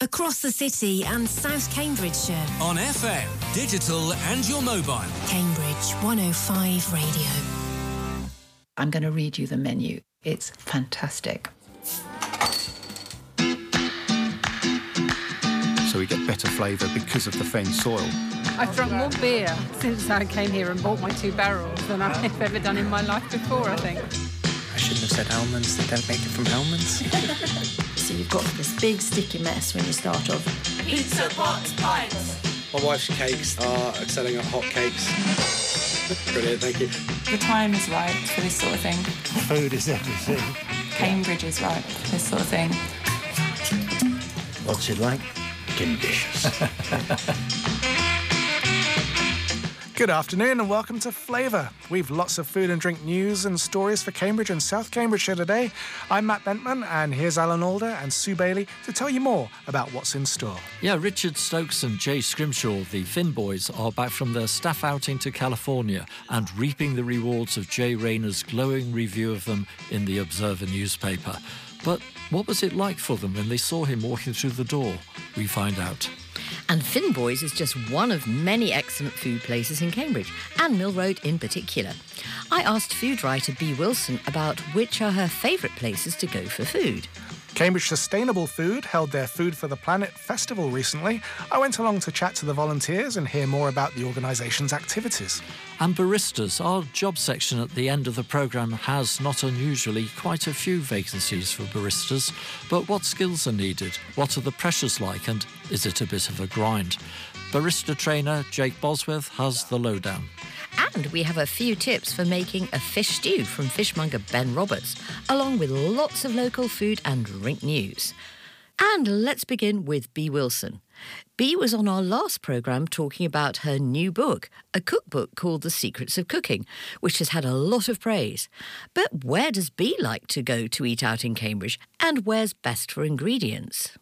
Across the city and South Cambridgeshire. On FM, digital, and your mobile. Cambridge 105 Radio. I'm going to read you the menu. It's fantastic. So we get better flavour because of the fen soil. I've drunk more beer since I came here and bought my two barrels than I've ever done in my life before, I think. I shouldn't have said almonds. They don't make it from almonds. so you've got this big sticky mess when you start off. Pizza Box Pints. My wife's cakes are selling at hot cakes. Brilliant, thank you. The time is right for this sort of thing. Food is everything. Cambridge is right for this sort of thing. What's it like? Conditions. Good afternoon and welcome to Flavour. We've lots of food and drink news and stories for Cambridge and South Cambridgeshire today. I'm Matt Bentman and here's Alan Alder and Sue Bailey to tell you more about what's in store. Yeah, Richard Stokes and Jay Scrimshaw, the Fin boys, are back from their staff outing to California and reaping the rewards of Jay Rayner's glowing review of them in the Observer newspaper. But what was it like for them when they saw him walking through the door? We find out. And Fin Boys is just one of many excellent food places in Cambridge, and Mill Road in particular. I asked food writer Bee Wilson about which are her favourite places to go for food. Cambridge Sustainable Food held their Food for the Planet festival recently. I went along to chat to the volunteers and hear more about the organisation's activities. And baristas, our job section at the end of the programme has not unusually quite a few vacancies for baristas. But what skills are needed? What are the pressures like? And is it a bit of a grind? Barista trainer Jake Bosworth has the lowdown. And we have a few tips for making a fish stew from fishmonger Ben Roberts, along with lots of local food and drink news. And let's begin with Bee Wilson. Bee was on our last programme talking about her new book, a cookbook called The Secrets of Cooking, which has had a lot of praise. But where does Bee like to go to eat out in Cambridge, and where's best for ingredients?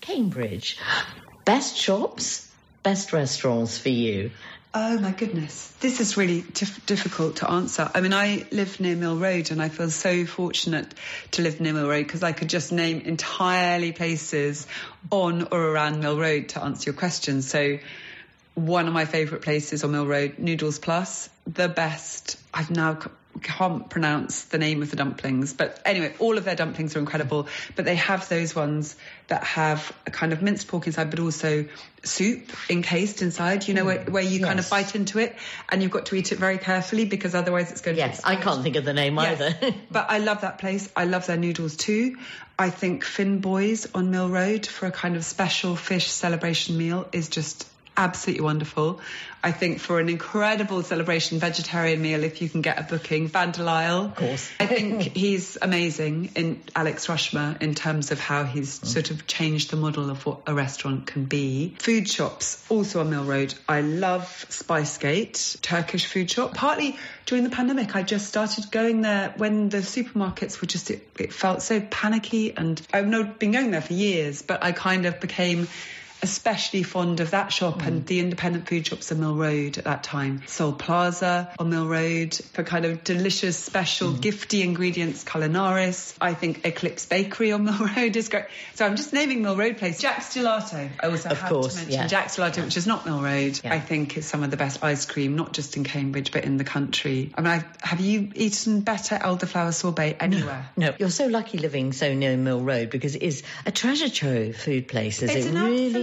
Cambridge. Best shops, best restaurants for you. Oh my goodness, this is really dif- difficult to answer. I mean, I live near Mill Road and I feel so fortunate to live near Mill Road because I could just name entirely places on or around Mill Road to answer your question. So, one of my favourite places on Mill Road, Noodles Plus, the best. I've now can't pronounce the name of the dumplings, but anyway, all of their dumplings are incredible. But they have those ones that have a kind of minced pork inside, but also soup encased inside. You know, where, where you yes. kind of bite into it, and you've got to eat it very carefully because otherwise it's going to. Yes, I can't think of the name yes. either. but I love that place. I love their noodles too. I think Fin Boys on Mill Road for a kind of special fish celebration meal is just absolutely wonderful. I think for an incredible celebration vegetarian meal, if you can get a booking, Vanderlyle. Of course. I think he's amazing in Alex Rushmer in terms of how he's mm. sort of changed the model of what a restaurant can be. Food shops, also on Mill Road. I love Spicegate, Turkish food shop. Partly during the pandemic, I just started going there when the supermarkets were just, it, it felt so panicky. And I've not been going there for years, but I kind of became especially fond of that shop mm. and the independent food shops on Mill Road at that time. Sol Plaza on Mill Road for kind of delicious, special, mm. gifty ingredients. Culinaris. I think Eclipse Bakery on Mill Road is great. So I'm just naming Mill Road places. Jack's Gelato. I also of have course, to mention yeah. Jack's Gelato, which is not Mill Road. Yeah. I think is some of the best ice cream, not just in Cambridge but in the country. I mean, I've, have you eaten better elderflower sorbet anywhere? No, no, you're so lucky living so near Mill Road because it is a treasure trove food place. It's it an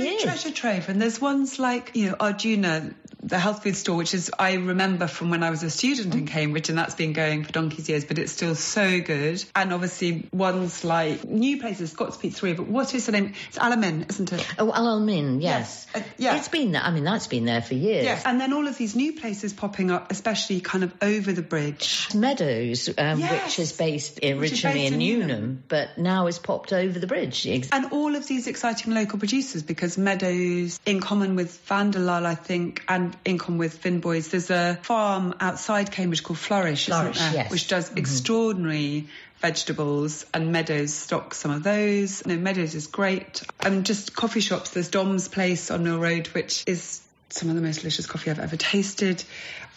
really treasure trove, and there's ones like you know Arjuna, the health food store, which is I remember from when I was a student in Cambridge, and that's been going for donkey's years, but it's still so good. And obviously ones like new places, Scott's Pizzeria, but what is the name? It's Alamin, isn't it? Oh, Alamin, yes. Yes. Uh, yeah. It's been, I mean, that's been there for years. Yes. And then all of these new places popping up, especially kind of over the bridge. Meadows, um, yes. which is based originally based in, in Newnham, Newnham. but now is popped over the bridge. And all of these exciting local producers, because Meadows, in common with Vanderlyle, I think, and in common with Fin Boys, there's a farm outside Cambridge called Flourish, Flourish isn't there? yes. Which does Mhm. extraordinary vegetables and Meadows stocks some of those. No, Meadows is great. And just coffee shops. There's Dom's Place on Mill Road, which is some of the most delicious coffee I've ever tasted.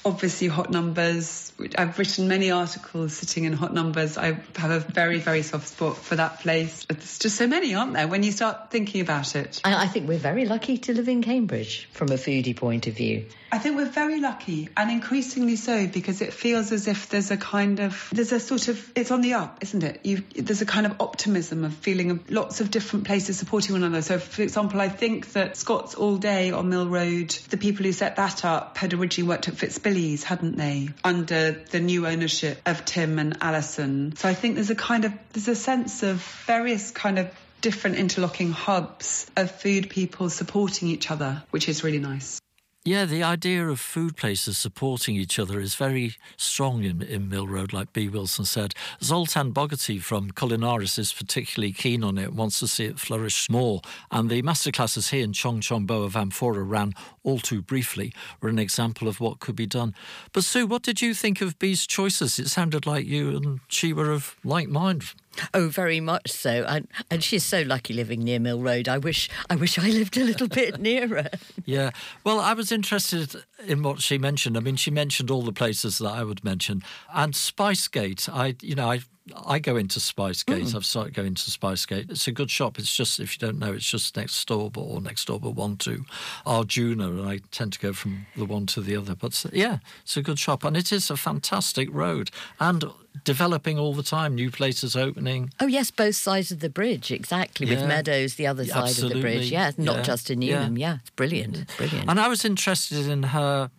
Obviously, hot numbers. I've written many articles sitting in hot numbers. I have a very, very soft spot for that place. There's just so many, aren't there, when you start thinking about it? I think we're very lucky to live in Cambridge from a foodie point of view. I think we're very lucky and increasingly so because it feels as if there's a kind of, there's a sort of, it's on the up, isn't it? you there's a kind of optimism of feeling of lots of different places supporting one another. So, for example, I think that Scott's All Day on Mill Road, the people who set that up had originally worked at Hadn't they? Under the new ownership of Tim and Alison. So I think there's a kind of, there's a sense of various kind of different interlocking hubs of food people supporting each other, which is really nice. Yeah, the idea of food places supporting each other is very strong in, in Mill Road, like Bee Wilson said. Zoltan Bogaty from Culinaris is particularly keen on it, wants to see it flourish more. And the masterclasses here in Chong Chong Bo of Amphora ran all too briefly, were an example of what could be done. But Sue, what did you think of Bee's choices? It sounded like you and she were of like mind. Oh, very much so. And and she's so lucky living near Mill Road. I wish I wish I lived a little bit nearer. Yeah. Well, I was interested in what she mentioned. I mean, she mentioned all the places that I would mention. And Spicegate, I you know, I I go into Spicegate. Mm. I've started going to Spicegate. It's a good shop. It's just, if you don't know, it's just next door, but, or next door, but one to Arjuna. And I tend to go from the one to the other. But yeah, it's a good shop. And it is a fantastic road. And developing all the time, new places opening. Oh, yes, both sides of the bridge, exactly, yeah. with Meadows, the other side Absolutely. of the bridge. Yeah, not yeah. just in Newnham. Yeah. yeah, it's brilliant. It's Brilliant. And I was interested in her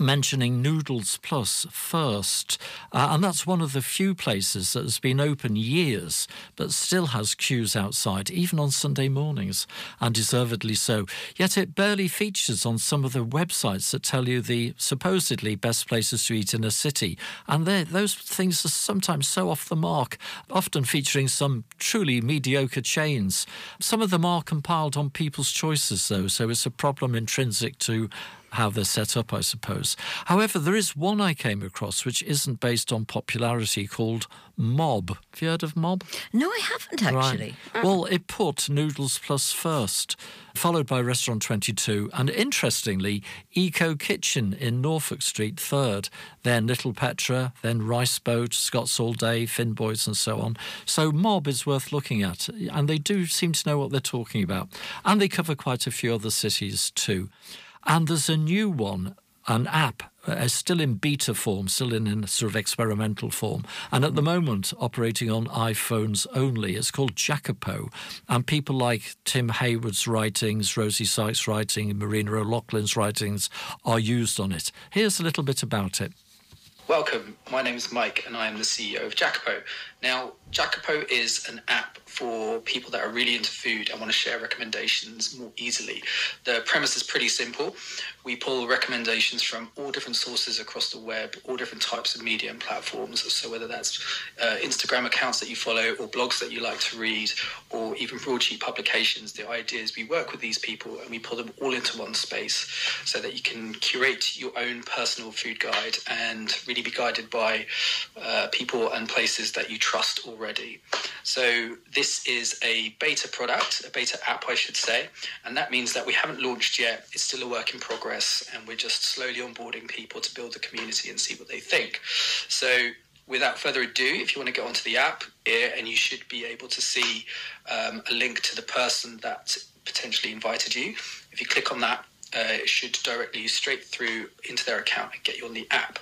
mentioning Noodles Plus first, uh, and that's one of the few places that has been open years but still has queues outside, even on Sunday mornings, and deservedly so. Yet it barely features on some of the websites that tell you the supposedly best places to eat in a city, and those things are sometimes so off the mark, often featuring some truly mediocre chains. Some of them are compiled on people's choices, though, so it's a problem intrinsic to how they're set up, I suppose. However, there is one I came across which isn't based on popularity called Mob. Have you heard of Mob? No, I haven't actually. Right. Well, it put Noodles Plus first, followed by Restaurant 22, and interestingly, Eco Kitchen in Norfolk Street third, then Little Petra, then Rice Boat, Scott's All Day, Fin Boys, and so on. So Mob is worth looking at, and they do seem to know what they're talking about. And they cover quite a few other cities too. And there's a new one, an app, uh, still in beta form, still in, in sort of experimental form, and at the moment operating on iPhones only. It's called Jacopo, and people like Tim Hayward's writings, Rosie Sykes' writing, Marina O'Loughlin's writings are used on it. Here's a little bit about it. Welcome. My name is Mike, and I am the CEO of Jacopo. Now, Jacopo is an app for people that are really into food and want to share recommendations more easily. The premise is pretty simple. We pull recommendations from all different sources across the web, all different types of media and platforms. So whether that's uh, Instagram accounts that you follow, or blogs that you like to read, or even broadsheet publications, the idea is we work with these people and we pull them all into one space so that you can curate your own personal food guide and really be guided by uh, people and places that you trust already. So this is a beta product, a beta app, I should say, and that means that we haven't launched yet. It's still a work in progress, and we're just slowly onboarding people to build the community and see what they think. So without further ado, if you want to get onto the app, here, and you should be able to see um, a link to the person that potentially invited you. If you click on that, uh, it should direct you straight through into their account and get you on the app.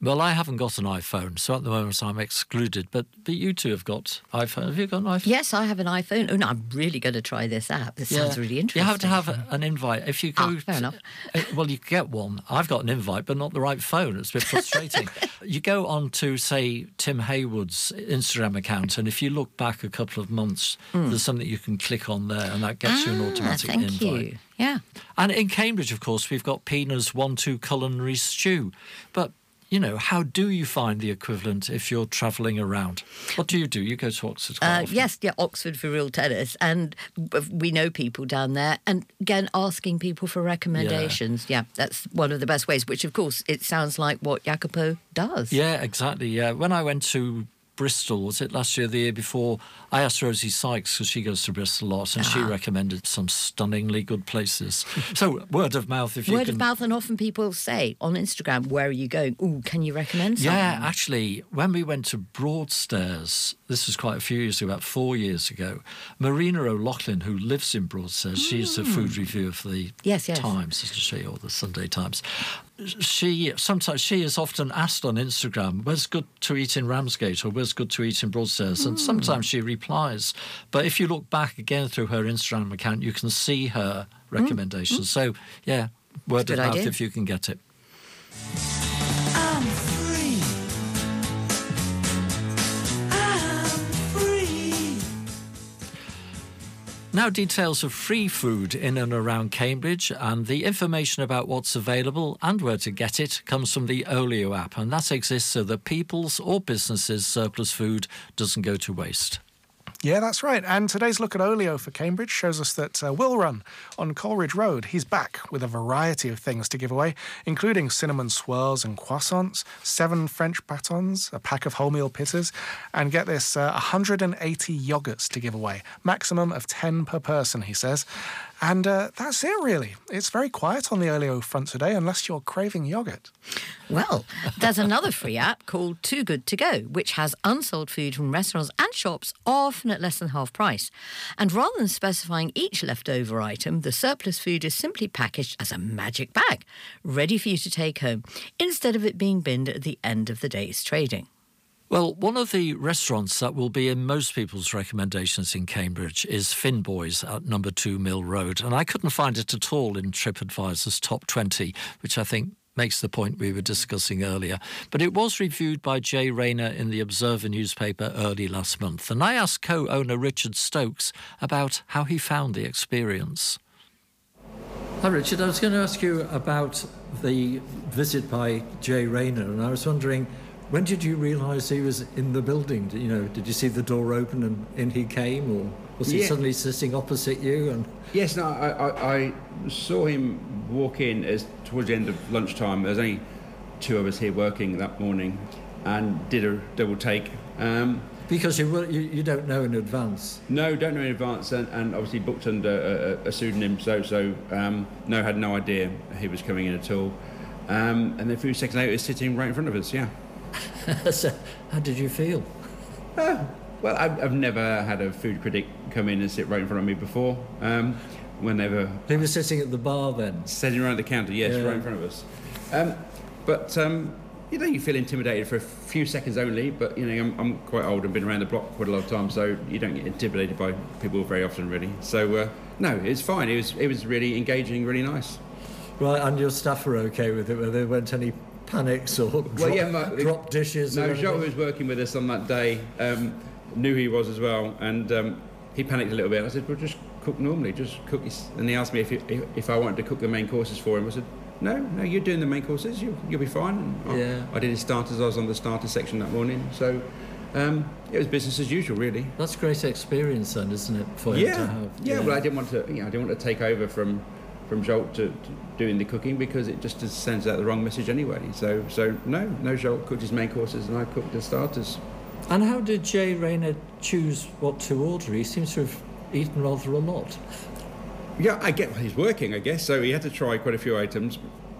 Well, I haven't got an iPhone, so at the moment I'm excluded. But but you two have got iPhone. Have you got an iPhone? Yes, I have an iPhone. Oh, no, I'm really going to try this app. This yeah. sounds really interesting. You have to have an invite. If you go, ah, fair enough. Uh, well, you get one. I've got an invite, but not the right phone. It's a bit frustrating. you go on to say Tim Hayward's Instagram account, and if you look back a couple of months, mm. there's something you can click on there, and that gets ah, you an automatic thank invite. You. Yeah. And in Cambridge, of course, we've got Pina's One Two Culinary Stew, but you know, how do you find the equivalent if you're travelling around? What do you do? You go to Oxford? Uh, yes, yeah, Oxford for real tennis, and we know people down there. And again, asking people for recommendations. Yeah. yeah, that's one of the best ways. Which, of course, it sounds like what Jacopo does. Yeah, exactly. Yeah, when I went to Bristol, was it last year, the year before? I asked Rosie Sykes because she goes to Bristol a lot, and she Ah. recommended some stunningly good places. so word of mouth, if you Word can. of mouth, and often people say on Instagram, "Where are you going? Ooh, can you recommend something?" Yeah, actually, when we went to Broadstairs, this was quite a few years ago, about four years ago, Marina O'Loughlin, who lives in Broadstairs, she's a food reviewer for the Yes, yes. Times, isn't she, or the Sunday Times. She sometimes she is often asked on Instagram, "Where's good to eat in Ramsgate?" or "Where's good to eat in Broadstairs?" And sometimes she replies. But if you look back again through her Instagram account, you can see her mm, recommendations. Mm. So yeah, word of mouth if you can get it. I'm free. I'm free. Now, details of free food in and around Cambridge, and the information about what's available and where to get it comes from the Olio app, and that exists so that people's or businesses' surplus food doesn't go to waste. Yeah, that's right. And today's look at Olio for Cambridge shows us that uh, Will Run on Coleridge Road, he's back with a variety of things to give away, including cinnamon swirls and croissants, seven French batons, a pack of wholemeal pizzas, and get this, uh, 180 yogurts to give away. Maximum of 10 per person, he says. And uh, that's it, really. It's very quiet on the Olio front today, unless you're craving yogurt. Well, there's another free app called Too Good To Go, which has unsold food from restaurants and shops, often at less than half price. And rather than specifying each leftover item, the surplus food is simply packaged as a magic bag, ready for you to take home, instead of it being binned at the end of the day's trading. Well, one of the restaurants that will be in most people's recommendations in Cambridge is Fin Boys at number two Mill Road. And I couldn't find it at all in TripAdvisor's top 20, which I think makes the point we were discussing earlier. But it was reviewed by Jay Rayner in the Observer newspaper early last month. And I asked co owner Richard Stokes about how he found the experience. Hi, Richard. I was going to ask you about the visit by Jay Rayner, and I was wondering when did you realise he was in the building? You know, did you see the door open and in he came, or was he Yeah. suddenly sitting opposite you? And Yes, no, I, I, I saw him walk in as towards the end of lunchtime. There was only two of us here working that morning, and did a double take. Um, because you, you you don't know in advance. no, don't know in advance, and, and obviously booked under a, a pseudonym. So, so um, no, had no idea he was coming in at all. Um, and then a few seconds later, he was sitting right in front of us. Yeah. so, how did you feel? Oh, well, I've, I've never had a food critic come in and sit right in front of me before. Um, whenever He was sitting at the bar then. sitting around the counter, yes, Yeah. right in front of us. Um, but um, you know, you feel intimidated for a few seconds only. But you know, I'm, I'm quite old and been around the block quite a lot of times, so you don't get intimidated by people very often, really. So uh, no, it's fine. It was it was really engaging, really nice. Right, and your staff were okay with it? Were there weren't any panics or drop, Well, yeah, my- drop dishes? No, Jacques anything? was working with us on that day. Um, knew he was as well, and um, he panicked a little bit. I said, "Well, just cook normally, just cook." His... And he asked me if, he, if I wanted to cook the main courses for him. I said, "No, no, you're doing the main courses. You, you'll be fine." And I, Yeah. I did his starters. I was on the starter section that morning, so um, it was business as usual, really. That's a great experience, then, isn't it, for him yeah, to have? yeah. Well, I didn't want to. You know, I didn't want to take over from from Jolt to, to doing the cooking because it just sends out the wrong message anyway. So, so no, no. Jolt cooked his main courses, and I cooked the starters. And how did Jay Rayner choose what to order? He seems to have eaten rather a lot. Yeah, I get he's working, I guess. So he had to try quite a few items.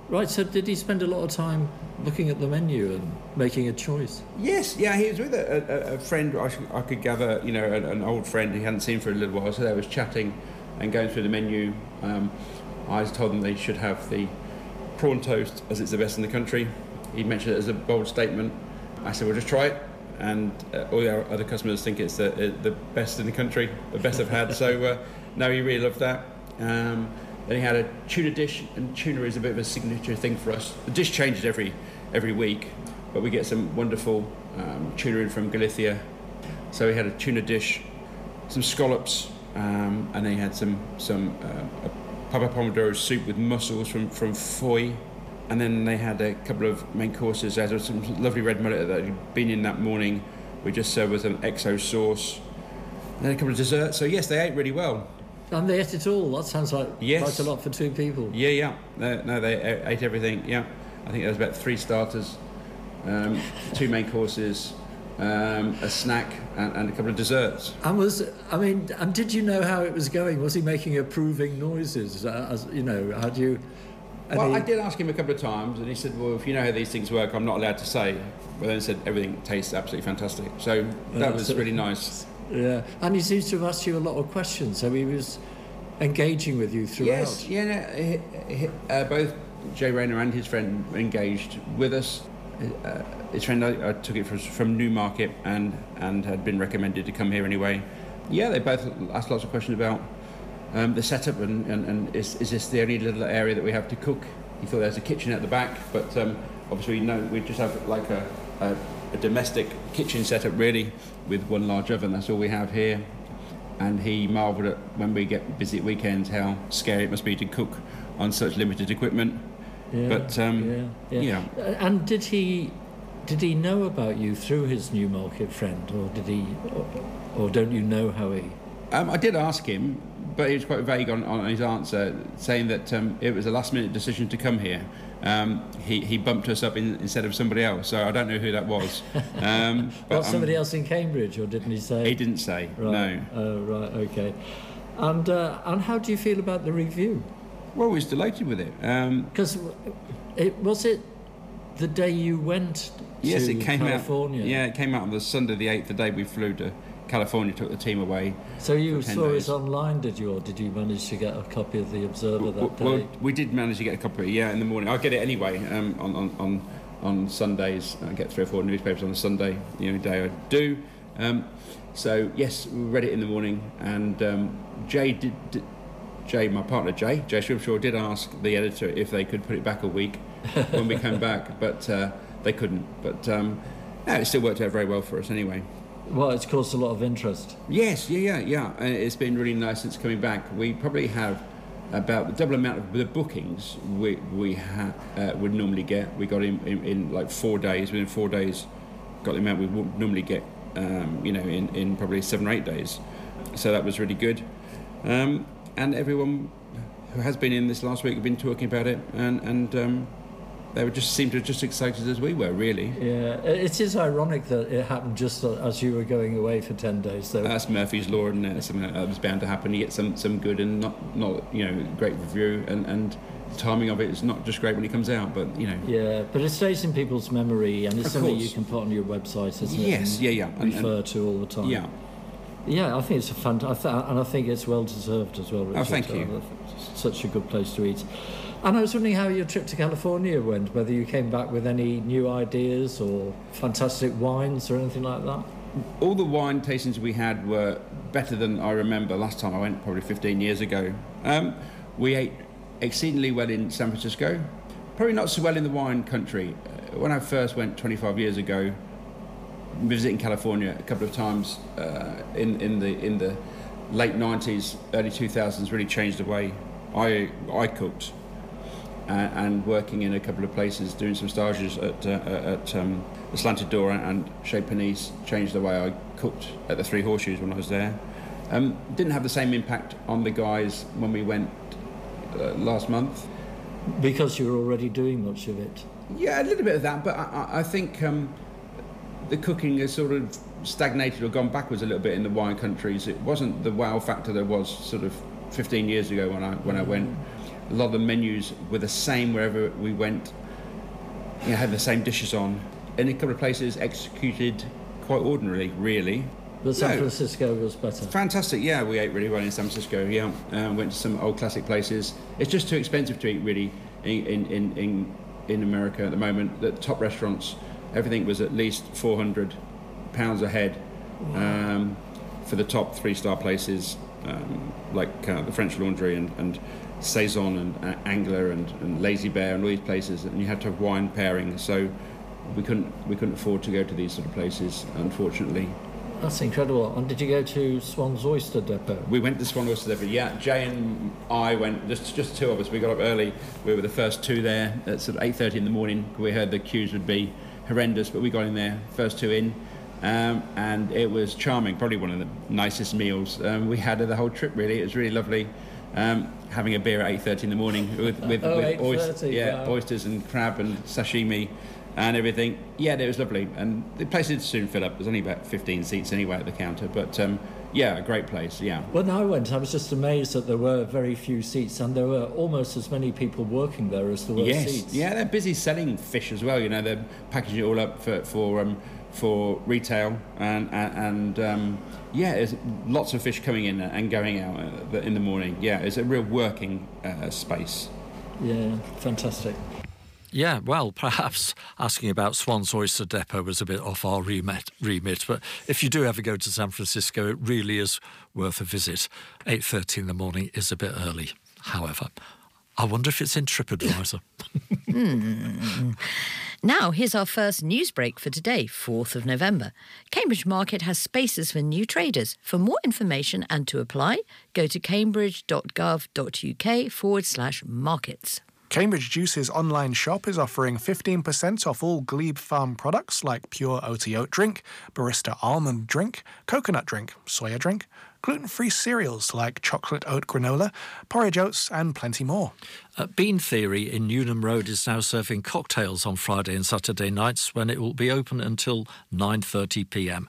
Right, so did he spend a lot of time looking at the menu and making a choice? Yes, yeah, he was with a, a, a friend. I, should- I could gather, you know, an, an old friend he hadn't seen for a little while. So they was chatting and going through the menu. Um, I told them they should have the prawn toast as it's the best in the country. He mentioned it as a bold statement. I said, "Well, just try it." And uh, all our other customers think it's the, the best in the country, the best I've had. So uh, no, he really loved that. Um, then he had a tuna dish, and tuna is a bit of a signature thing for us. The dish changes every every week, but we get some wonderful um, tuna in from Galicia. So he had a tuna dish, some scallops, um, and then he had some some uh, a papa pomodoro soup with mussels from from Fowey. And then they had a couple of main courses. There was some lovely red mullet that had been in that morning. We just served with an XO sauce. And then a couple of desserts. So yes, they ate really well. And they ate it all. That sounds like Yes. quite a lot for two people. Yeah, yeah. No, no, they ate everything. Yeah, I think there was about three starters, um, two main courses, um, a snack, and, and a couple of desserts. And was I mean, and did you know how it was going? Was he making approving noises? Uh, as you know, how do you? Well, any- I did ask him a couple of times, and he said, "Well, if you know how these things work, I'm not allowed to say." But then he said everything tastes absolutely fantastic. So that was really nice. Yeah, and he seems to have asked you a lot of questions, so he was engaging with you throughout. Yes, yeah, no, he, he, uh, both Jay Rayner and his friend engaged with us. Uh, his friend, I, I took it from, from Newmarket and, and had been recommended to come here anyway. Yeah, they both asked lots of questions about um, the setup and, and, and is, is this the only little area that we have to cook? He thought there's a kitchen at the back, but um, obviously no, we just have like a, a, a domestic kitchen setup really with one large oven. That's all we have here and he marvelled at when we get busy at weekends how scary it must be to cook on such limited equipment. Yeah, but um, yeah, yeah. know, Uh, And did he did he know about you through his Newmarket friend, or did he, or, or don't you know how he? um, I did ask him, but he was quite vague on, on his answer, saying that um, it was a last minute decision to come here. Um, he, he bumped us up in, instead of somebody else, so I don't know who that was. Um, but, Well, somebody else in Cambridge, or didn't he say? He didn't say. Right. No. Oh, right. Okay. And uh, and how do you feel about the review? Well, we was delighted with it. Um, Because it was it the day you went Yes, to it came California. out. Yeah, it came out on the Sunday, the eighth, the day we flew to California, took the team away. So you saw days. it online, did you, or did you manage to get a copy of the Observer that W- day? Well, we did manage to get a copy. Yeah, in the morning. I get it anyway um, on, on on on Sundays. I get three or four newspapers on a Sunday. The only day I do. Um, so yes, we read it in the morning, and um, Jay did, did. Jay, my partner Jay, Jay Scrimshaw, did ask the editor if they could put it back a week when we came back, but uh, they couldn't. But um, no, it still worked out very well for us anyway. Well, it's caused a lot of interest. Yes, yeah, yeah, yeah. And it's been really nice since coming back. We probably have about the double amount of the bookings we we ha- uh, would normally get. We got in, in in like four days. Within four days, got the amount we would normally get. Um, you know, in, in probably seven or eight days. So that was really good. Um, and everyone who has been in this last week have been talking about it, and and um, they were just seemed to just excited as we were, really. Yeah, it is ironic that it happened just as you were going away for ten days. So That's Murphy's law, and it's something that was bound to happen. You get some, some good and not, not you know great review, and, and the timing of it is not just great when it comes out, but you know. Yeah, but it stays in people's memory, and it's Of something course. you can put on your website, isn't it? Yes, and yeah, yeah, and- Refer and- to all the time. Yeah. Yeah, I think it's a I th- and I think it's well deserved as well. Richard. Oh, thank you. I think it's Such a good place to eat. And I was wondering how your trip to California went. Whether you came back with any new ideas or fantastic wines or anything like that. All the wine tastings we had were better than I remember last time I went, probably 15 years ago. Um, we ate exceedingly well in San Francisco, probably not so well in the wine country. Uh, when I first went 25 years ago, visiting California a couple of times uh, in, in, the, in the late 90s, early 2000s really changed the way I, I cooked. Uh, and working in a couple of places, doing some stages at, uh, at um, the Slanted Door and Chez Panisse changed the way I cooked at the Three Horseshoes when I was there. Um, didn't have the same impact on the guys when we went uh, last month. Because you were already doing much of it. Yeah, a little bit of that, but I, I- I think um, the cooking has sort of stagnated or gone backwards a little bit in the wine countries. It wasn't the wow factor there was sort of 15 years ago when I when I went. A lot of the menus were the same wherever we went. You know, had the same dishes on. In a couple of places, executed quite ordinarily, really. But San No. Francisco was better. Fantastic, yeah. We ate really well in San Francisco. Yeah, um, went to some old classic places. It's just too expensive to eat, really, in in in in, in America at the moment. The top restaurants, everything was at least four hundred pounds a head um, for the top three star places, um, like uh, the French Laundry and, and Saison and uh, Angler and, and Lazy Bear and all these places, and you had to have wine pairing. So we couldn't we couldn't afford to go to these sort of places, unfortunately. That's incredible. And did you go to Swan's Oyster Depot? We went to Swan's Oyster Depot. Yeah, Jay and I went. Just just two of us. We got up early. We were the first two there at sort of eight thirty in the morning. We heard the queues would be horrendous, but we got in there first two in, um, and it was charming. Probably one of the nicest meals um, we had of the whole trip. Really, it was really lovely. Um, having a beer at eight thirty in the morning with with, Oh, with oysters, 8:30, yeah, wow. oysters and crab and sashimi. and everything. Yeah, it was lovely, and the place did soon fill up. There's only about 15 seats anyway at the counter, but um, yeah, a great place. Yeah. When I went, I was just amazed that there were very few seats, and there were almost as many people working there as there were yes. seats. Yeah, they're busy selling fish as well. You know, they're packaging it all up for for um, for retail, and and, and um, yeah, there's lots of fish coming in and going out uh, in the morning. Yeah, it's a real working uh, space. Yeah, fantastic. Yeah, well, perhaps asking about Swan's Oyster Depot was a bit off our remit, remit, but if you do ever go to San Francisco, it really is worth a visit. 8.30 in the morning is a bit early, however. I wonder if it's in TripAdvisor. Hmm. Now, here's our first news break for today, 4th of November. Cambridge Market has spaces for new traders. For more information and to apply, go to cambridge.gov.uk forward slash markets. Cambridge Juice's online shop is offering 15% off all Glebe Farm products like pure oaty oat drink, barista almond drink, coconut drink, soya drink, gluten free cereals like chocolate oat granola, porridge oats, and plenty more. Uh, Bean Theory in Newnham Road is now serving cocktails on Friday and Saturday nights when it will be open until 9:30 p.m.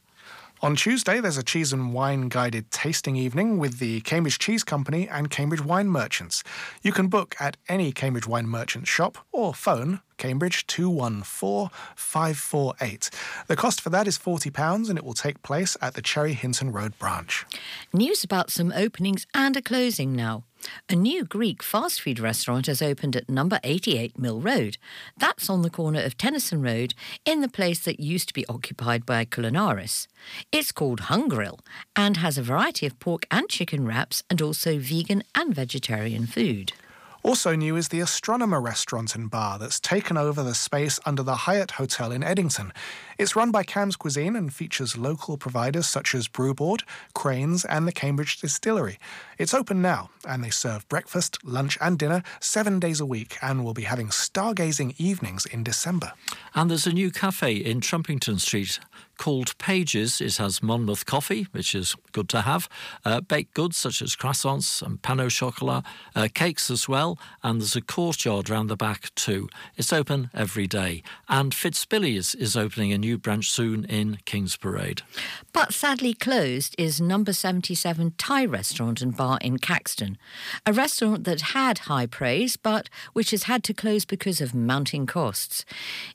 On Tuesday, there's a cheese and wine guided tasting evening with the Cambridge Cheese Company and Cambridge Wine Merchants. You can book at any Cambridge Wine Merchant shop or phone Cambridge 214 548. The cost for that is £40 and it will take place at the Cherry Hinton Road branch. News about some openings and a closing now. A new Greek fast food restaurant has opened at number 88 Mill Road. That's on the corner of Tennyson Road in the place that used to be occupied by Culinaris. It's called Hungrill and has a variety of pork and chicken wraps and also vegan and vegetarian food. Also new is the Astronomer restaurant and bar that's taken over the space under the Hyatt Hotel in Eddington. It's run by Cam's Cuisine and features local providers such as Brewboard, Cranes, and the Cambridge Distillery. It's open now, and they serve breakfast, lunch, and dinner seven days a week, and will be having stargazing evenings in December. And there's a new cafe in Trumpington Street called Pages. It has Monmouth coffee, which is good to have, uh, baked goods such as croissants and pain au chocolat, uh, cakes as well, and there's a courtyard round the back too. It's open every day. And Fitzbillies is opening a new branch soon in King's Parade. But sadly closed is number 77 Thai restaurant and bar in Caxton, a restaurant that had high praise but which has had to close because of mounting costs.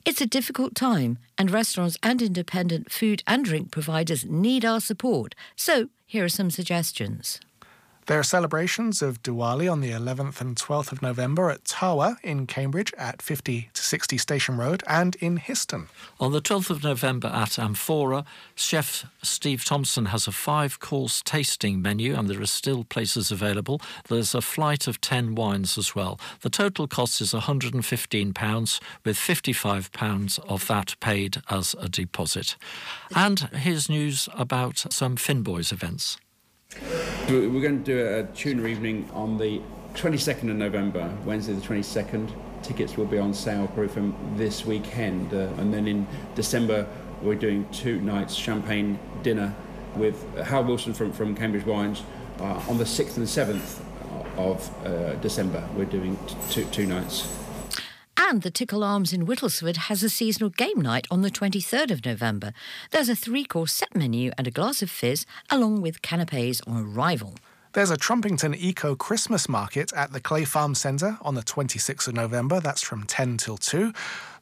It's a difficult time and restaurants and independent food and drink providers need our support. So, here are some suggestions. There are celebrations of Diwali on the 11th and 12th of November at Tawa in Cambridge at 50 to 60 Station Road and in Histon. On the 12th of November at Amphora, Chef Steve Thompson has a five course tasting menu and there are still places available. There's a flight of 10 wines as well. The total cost is £115, with £55 of that paid as a deposit. And here's news about some Fin Boys events. We're going to do a tuna evening on the 22nd of November, Wednesday the 22nd. Tickets will be on sale probably from this weekend. Uh, and then in December, we're doing two nights champagne dinner with Hal Wilson from, from Cambridge Wines. Uh, on the 6th and 7th of uh, December, we're doing t- two, two nights. And the Tickle Arms in Whittlesford has a seasonal game night on the 23rd of November. There's a three course set menu and a glass of fizz, along with canapes on arrival. There's a Trumpington Eco Christmas Market at the Clay Farm Centre on the 26th of November. That's from 10 till 2.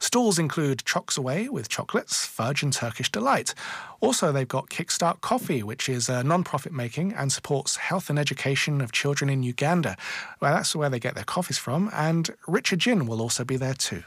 Stalls include Chocks Away with chocolates, fudge, and Turkish Delight. Also, they've got Kickstart Coffee, which is uh, a non profit making and supports health and education of children in Uganda. Well, that's where they get their coffees from. And Richard Gin will also be there too.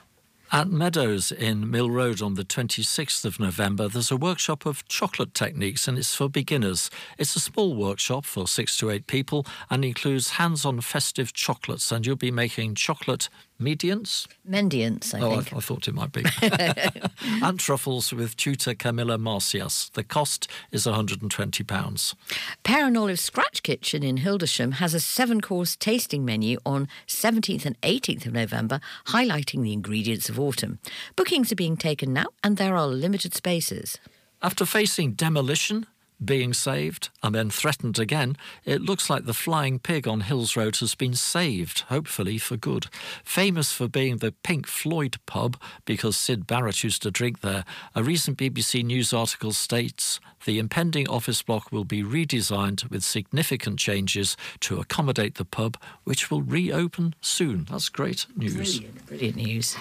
At Meadows in Mill Road on the 26th of November, there's a workshop of chocolate techniques and it's for beginners. It's a small workshop for six to eight people and includes hands on festive chocolates, and you'll be making chocolate medians? Mendiants, I oh, think. I, I thought it might be. and truffles with tutor Camilla Marcias. The cost is £120. Pear and Olive Scratch Kitchen in Hildersham has a seven course tasting menu on 17th and 18th of November, highlighting the ingredients of autumn. Bookings are being taken now, and there are limited spaces. After facing demolition, being saved and then threatened again, it looks like the flying pig on Hills Road has been saved, hopefully for good. Famous for being the Pink Floyd pub because Syd Barrett used to drink there, a recent BBC News article states the impending office block will be redesigned with significant changes to accommodate the pub, which will reopen soon. That's great news. Brilliant, brilliant news.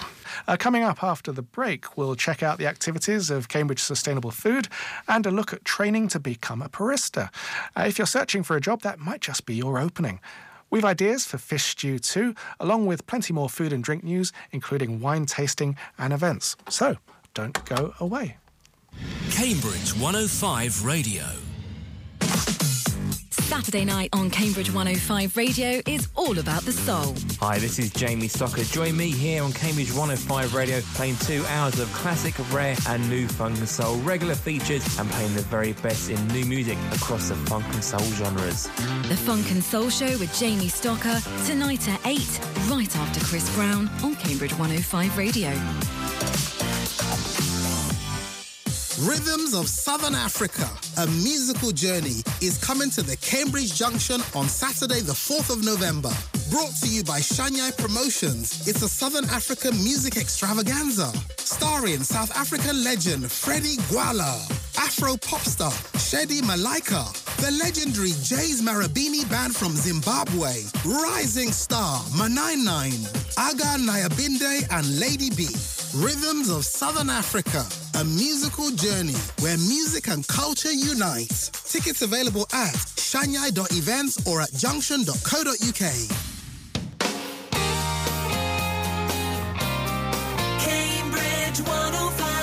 Uh, coming up after the break, we'll check out the activities of Cambridge Sustainable Food and a look at training to become a barista. Uh, if you're searching for a job, that might just be your opening. We've ideas for fish stew too, along with plenty more food and drink news, including wine tasting and events. So don't go away. Cambridge 105 Radio. Saturday night on Cambridge 105 Radio is all about the soul. Hi, this is Jamie Stocker. Join me here on Cambridge 105 Radio, playing two hours of classic, rare, and new funk and soul, regular features, and playing the very best in new music across the funk and soul genres. The Funk and Soul Show with Jamie Stocker, tonight at 8, right after Chris Brown on Cambridge 105 Radio. Rhythms of Southern Africa, a musical journey, is coming to the Cambridge Junction on Saturday, the 4th of November. Brought to you by Shanyai Promotions, it's a Southern African music extravaganza. Starring South African legend Freddie Gwala, Afro pop star Shedi Malika, the legendary Jeys Marabini Band from Zimbabwe, rising star Manai Aga Nyabinde, and Lady B. Rhythms of Southern Africa, a musical journey where music and culture unite. Tickets available at shanyai.events or at junction.co.uk. Cambridge 105 Radio.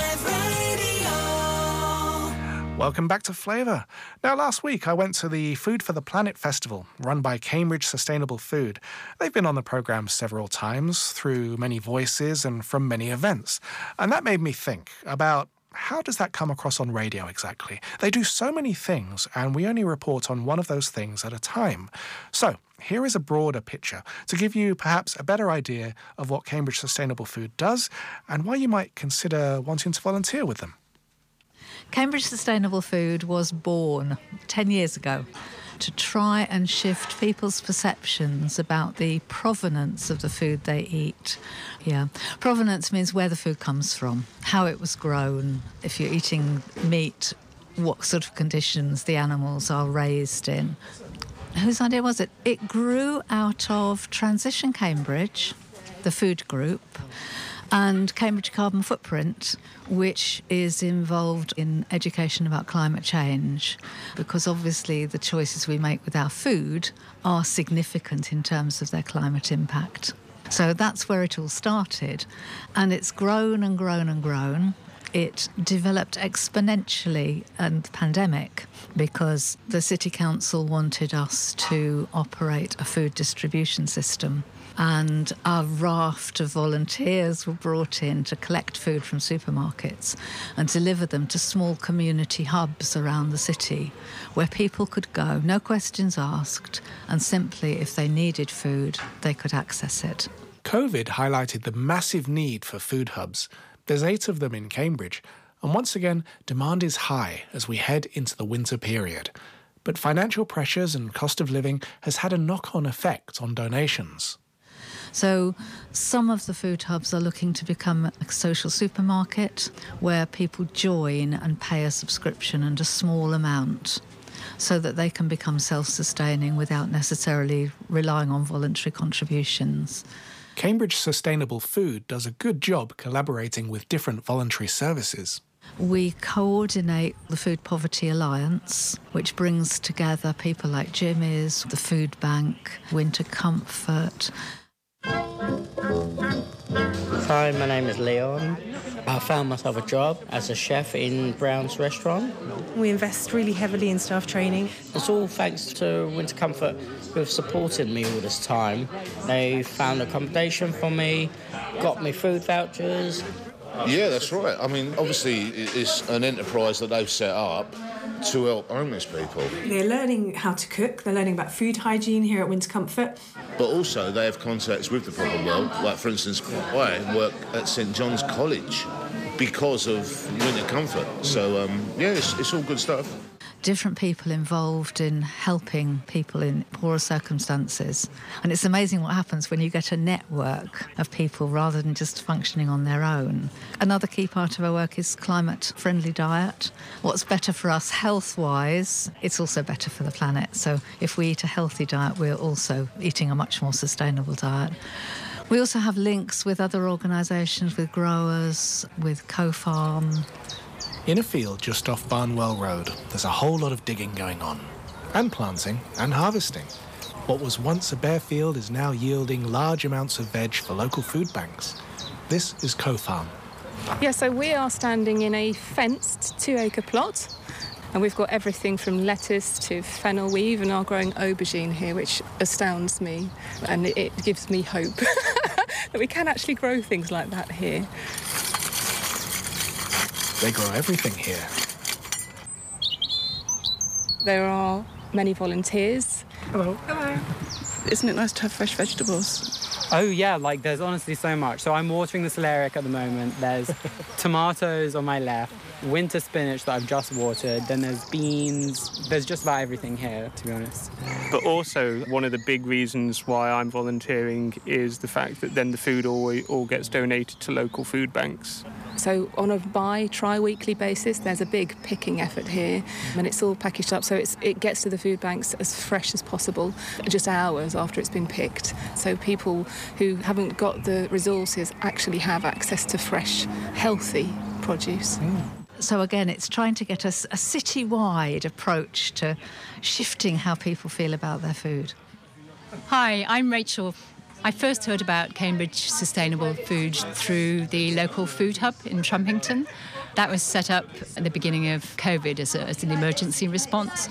Welcome back to Flavour. Now, last week I went to the Food for the Planet Festival run by Cambridge Sustainable Food. They've been on the programme several times through many voices and from many events. And that made me think about how does that come across on radio exactly? They do so many things, and we only report on one of those things at a time. So, here is a broader picture to give you perhaps a better idea of what Cambridge Sustainable Food does and why you might consider wanting to volunteer with them. Cambridge Sustainable Food was born 10 years ago to try and shift people's perceptions about the provenance of the food they eat. Yeah, provenance means where the food comes from, how it was grown. If you're eating meat, what sort of conditions the animals are raised in. Whose idea was it? It grew out of Transition Cambridge, the food group, and Cambridge Carbon Footprint, which is involved in education about climate change, because obviously the choices we make with our food are significant in terms of their climate impact. So that's where it all started, and it's grown and grown and grown. It developed exponentially and pandemic because the City Council wanted us to operate a food distribution system and a raft of volunteers were brought in to collect food from supermarkets and deliver them to small community hubs around the city where people could go, no questions asked, and simply, if they needed food, they could access it. COVID highlighted the massive need for food hubs. There's eight of them in Cambridge, and once again, demand is high as we head into the winter period. But financial pressures and cost of living has had a knock on effect on donations. So, some of the food hubs are looking to become a social supermarket where people join and pay a subscription and a small amount so that they can become self sustaining without necessarily relying on voluntary contributions. Cambridge Sustainable Food does a good job collaborating with different voluntary services. We coordinate the Food Poverty Alliance, which brings together people like Jimmy's, the Food Bank, Winter Comfort, Hi, my name is Leon. I found myself a job as a chef in Brown's restaurant. We invest really heavily in staff training. It's all thanks to Winter Comfort who have supported me all this time. They found accommodation for me, got me food vouchers. Yeah, that's right. I mean, obviously, it's an enterprise that they've set up to help homeless people. They're learning how to cook, they're learning about food hygiene here at Winter Comfort. But also, they have contacts with the proper world. Like, for instance, I work at St John's College because of Winter Comfort. So, um, yeah, it's, it's all good stuff. Different people involved in helping people in poorer circumstances. And it's amazing what happens when you get a network of people rather than just functioning on their own. Another key part of our work is climate friendly diet. What's better for us health wise, it's also better for the planet. So if we eat a healthy diet, we're also eating a much more sustainable diet. We also have links with other organisations, with growers, with Co-Farm. In a field just off Barnwell Road, there's a whole lot of digging going on, and planting and harvesting. What was once a bare field is now yielding large amounts of veg for local food banks. This is Co-Farm. Yeah, so we are standing in a fenced two acre plot. And we've got everything from lettuce to fennel. We even are growing aubergine here, which astounds me. And it gives me hope that we can actually grow things like that here. They grow everything here. There are many volunteers. Hello. Hello. Isn't it nice to have fresh vegetables? Oh yeah, like there's honestly so much. So I'm watering the celeriac at the moment. There's tomatoes on my left, winter spinach that I've just watered. Then there's beans. There's just about everything here, to be honest. But also, one of the big reasons why I'm volunteering is the fact that then the food all, all gets donated to local food banks. So on a bi tri-weekly basis, there's a big picking effort here, and it's all packaged up so it's, it gets to the food banks as fresh as possible, just hours after it's been picked. So people who haven't got the resources actually have access to fresh, healthy produce. Mm. So again, it's trying to get us a city-wide approach to shifting how people feel about their food. Hi, I'm Rachel. I first heard about Cambridge Sustainable Food through the local food hub in Trumpington. That was set up at the beginning of COVID as, a, as, an emergency response.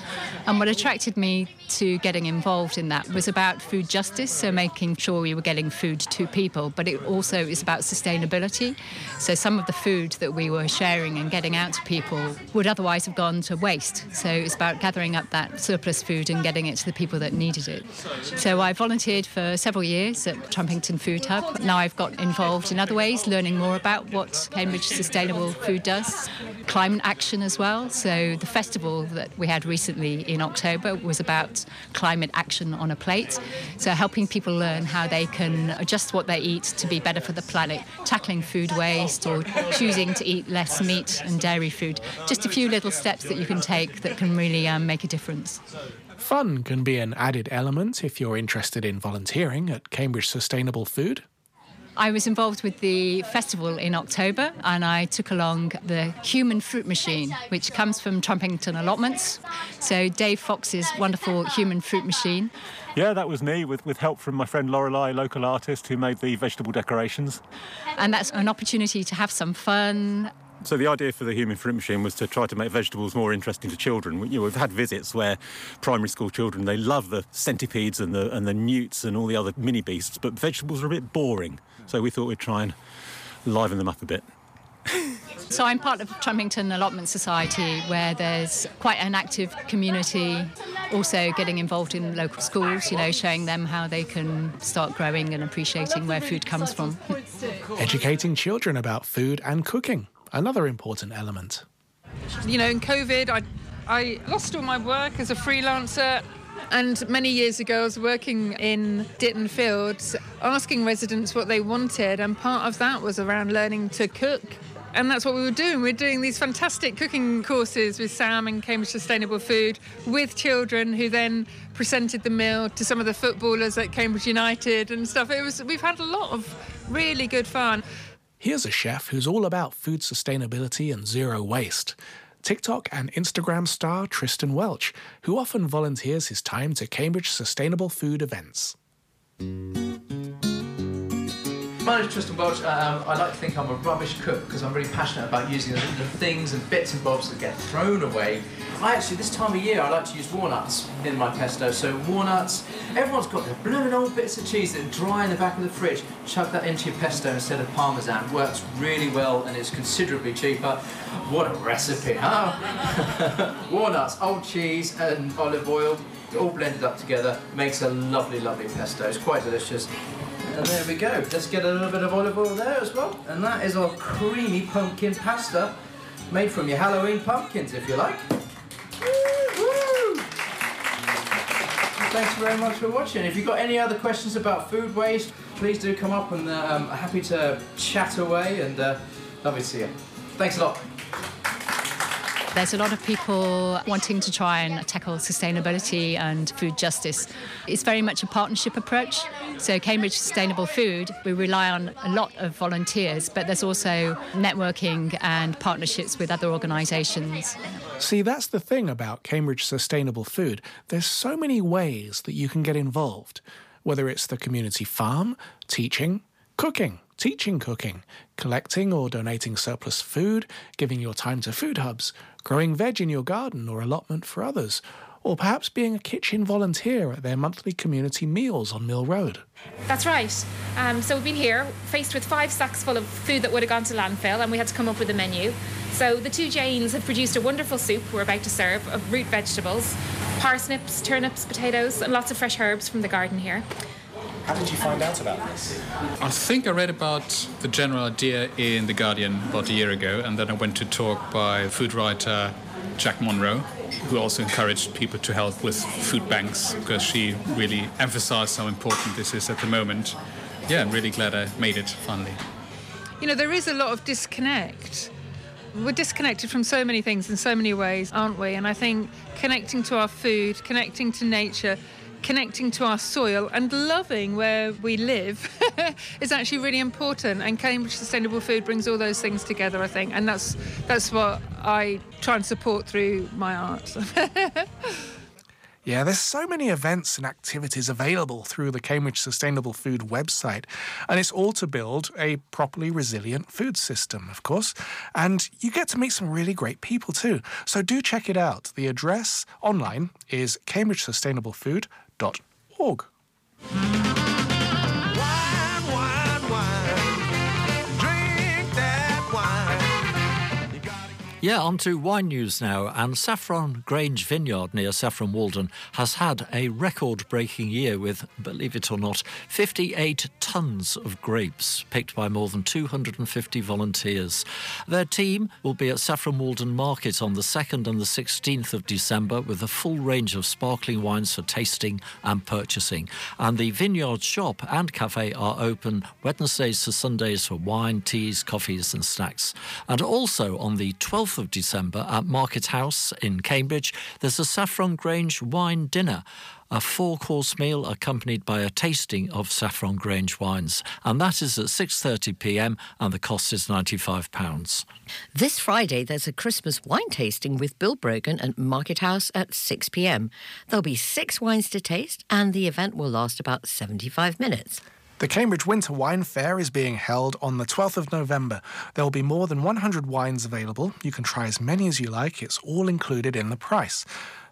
And what attracted me to getting involved in that was about food justice, so making sure we were getting food to people, but it also is about sustainability. So some of the food that we were sharing and getting out to people would otherwise have gone to waste. So it's about gathering up that surplus food and getting it to the people that needed it. So I volunteered for several years at Trumpington Food Hub. Now I've got involved in other ways, learning more about what Cambridge Sustainable Food does does, climate action as well. So the festival that we had recently in October was about climate action on a plate. So helping people learn how they can adjust what they eat to be better for the planet, tackling food waste or choosing to eat less meat and dairy food. Just a few little steps that you can take that can really um, make a difference. Fun can be an added element if you're interested in volunteering at Cambridge Sustainable Food. I was involved with the festival in October and I took along the human fruit machine, which comes from Trumpington Allotments. So, Dave Fox's wonderful human fruit machine. Yeah, that was me with, with help from my friend Lorelei, local artist who made the vegetable decorations. And that's an opportunity to have some fun, so the idea for the human fruit machine was to try to make vegetables more interesting to children. You know, we've had visits where primary school children they love the centipedes and the and the newts and all the other mini beasts, but vegetables are a bit boring. So we thought we'd try and liven them up a bit. So I'm part of Trumpington Allotment Society, where there's quite an active community. Also, getting involved in local schools, you know, showing them how they can start growing and appreciating where food comes from. Educating children about food and cooking another important element. You know, in COVID, I, I lost all my work as a freelancer. And many years ago, I was working in Ditton Fields, asking residents what they wanted. And part of that was around learning to cook. And that's what we were doing. We are doing these fantastic cooking courses with Sam and Cambridge Sustainable Food with children who then presented the meal to some of the footballers at Cambridge United and stuff. It was we've had a lot of really good fun. Here's a chef who's all about food sustainability and zero waste. TikTok and Instagram star Tristan Welch, who often volunteers his time to Cambridge sustainable food events. My name is Tristan Welch. Um, I like to think I'm a rubbish cook because I'm really passionate about using the, the, things and bits and bobs that get thrown away. I actually, this time of year, I like to use walnuts in my pesto. So walnuts, everyone's got their blooming old bits of cheese that dry in the back of the fridge. Chuck that into your pesto instead of parmesan. Works really well and is considerably cheaper. What a recipe, huh? walnuts, old cheese and olive oil, all blended up together, makes a lovely, lovely pesto. It's quite delicious. And there we go. Let's get a little bit of olive oil there as well. And that is our creamy pumpkin pasta made from your Halloween pumpkins, if you like. Thanks very much for watching. If you've got any other questions about food waste, please do come up and uh, I'm happy to chat away and uh, lovely to see you. Thanks a lot. There's a lot of people wanting to try and tackle sustainability and food justice. It's very much a partnership approach. So, Cambridge Sustainable Food, we rely on a lot of volunteers, but there's also networking and partnerships with other organisations. See, that's the thing about Cambridge Sustainable Food. There's so many ways that you can get involved, whether it's the community farm, teaching, cooking, teaching cooking, collecting or donating surplus food, giving your time to food hubs, growing veg in your garden or allotment for others, or perhaps being a kitchen volunteer at their monthly community meals on Mill Road. That's right. Um, so we've been here faced with five sacks full of food that would have gone to landfill, and we had to come up with a menu. So the two Janes have produced a wonderful soup we're about to serve of root vegetables, parsnips, turnips, potatoes, and lots of fresh herbs from the garden here. How did you find out about this? I think I read about the general idea in The Guardian about a year ago, and then I went to talk by food writer Jack Monroe, who also encouraged people to help with food banks because she really emphasized how important this is at the moment. Yeah, I'm really glad I made it finally. You know, there is a lot of disconnect. We're disconnected from so many things in so many ways, aren't we? And I think connecting to our food, connecting to nature, connecting to our soil and loving where we live is actually really important and Cambridge Sustainable Food brings all those things together I think and that's that's what I try and support through my art. Yeah, there's so many events and activities available through the Cambridge Sustainable Food website, and it's all to build a properly resilient food system, of course. And you get to meet some really great people too. So do check it out. The address online is cambridgesustainablefood.org. Yeah, on to wine news now. And Saffron Grange Vineyard near Saffron Walden has had a record breaking year with, believe it or not, 58 tonnes of grapes picked by more than 250 volunteers. Their team will be at Saffron Walden Market on the 2nd and the 16th of December with a full range of sparkling wines for tasting and purchasing. And the vineyard shop and cafe are open Wednesdays to Sundays for wine, teas, coffees, and snacks. And also on the 12th of December at Market House in Cambridge, there's a Saffron Grange wine dinner. A four course meal accompanied by a tasting of Saffron Grange wines, and that is at 6:30 p.m. and the cost is 95 pounds. This Friday, there's a Christmas wine tasting with Bill Brogan at Market House at 6 pm. There'll be six wines to taste, and the event will last about 75 minutes. The Cambridge Winter Wine Fair is being held on the 12th of November. There will be more than 100 wines available. You can try as many as you like, it's all included in the price.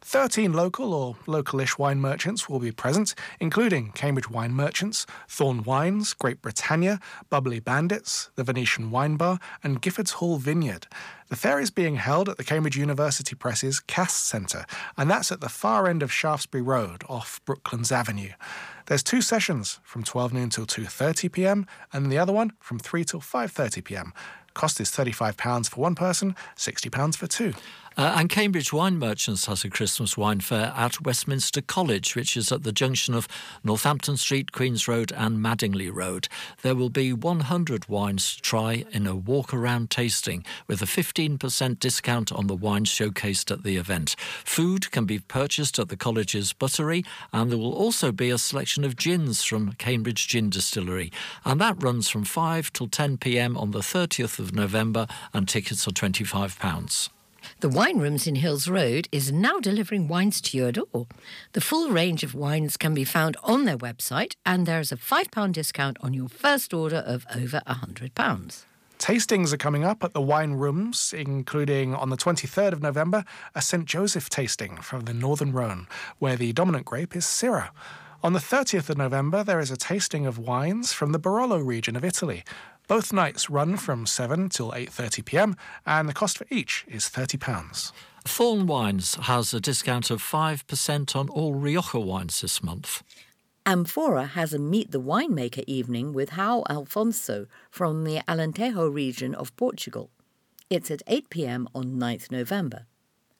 13 local or localish wine merchants will be present, including Cambridge Wine Merchants, Thorn Wines, Grape Britannia, Bubbly Bandits, the Venetian Wine Bar, and Giffords Hall Vineyard. The fair is being held at the Cambridge University Press's Cass Centre, and that's at the far end of Shaftesbury Road, off Brooklands Avenue. There's two sessions from 12 noon till 2:30 p.m. and the other one from 3 till 5:30 p.m. Cost is £35 for one person, £60 for two. Uh, and Cambridge Wine Merchants has a Christmas wine fair at Westminster College, which is at the junction of Northampton Street, Queens Road, and Madingley Road. There will be 100 wines to try in a walk around tasting with a 15% discount on the wines showcased at the event. Food can be purchased at the college's buttery, and there will also be a selection of gins from Cambridge Gin Distillery. And that runs from 5 till 10 pm on the 30th of November, and tickets are £25. The Wine Rooms in Hills Road is now delivering wines to your door. The full range of wines can be found on their website, and there is a £5 discount on your first order of over £100. Tastings are coming up at the wine rooms, including on the 23rd of November, a St. Joseph tasting from the Northern Rhone, where the dominant grape is Syrah. On the 30th of November, there is a tasting of wines from the Barolo region of Italy. Both nights run from 7 till 8:30 p.m. and the cost for each is 30 pounds. Thorn Wines has a discount of 5% on all Rioja wines this month. Amphora has a Meet the Winemaker evening with João Afonso from the Alentejo region of Portugal. It's at 8 pm on 9th November.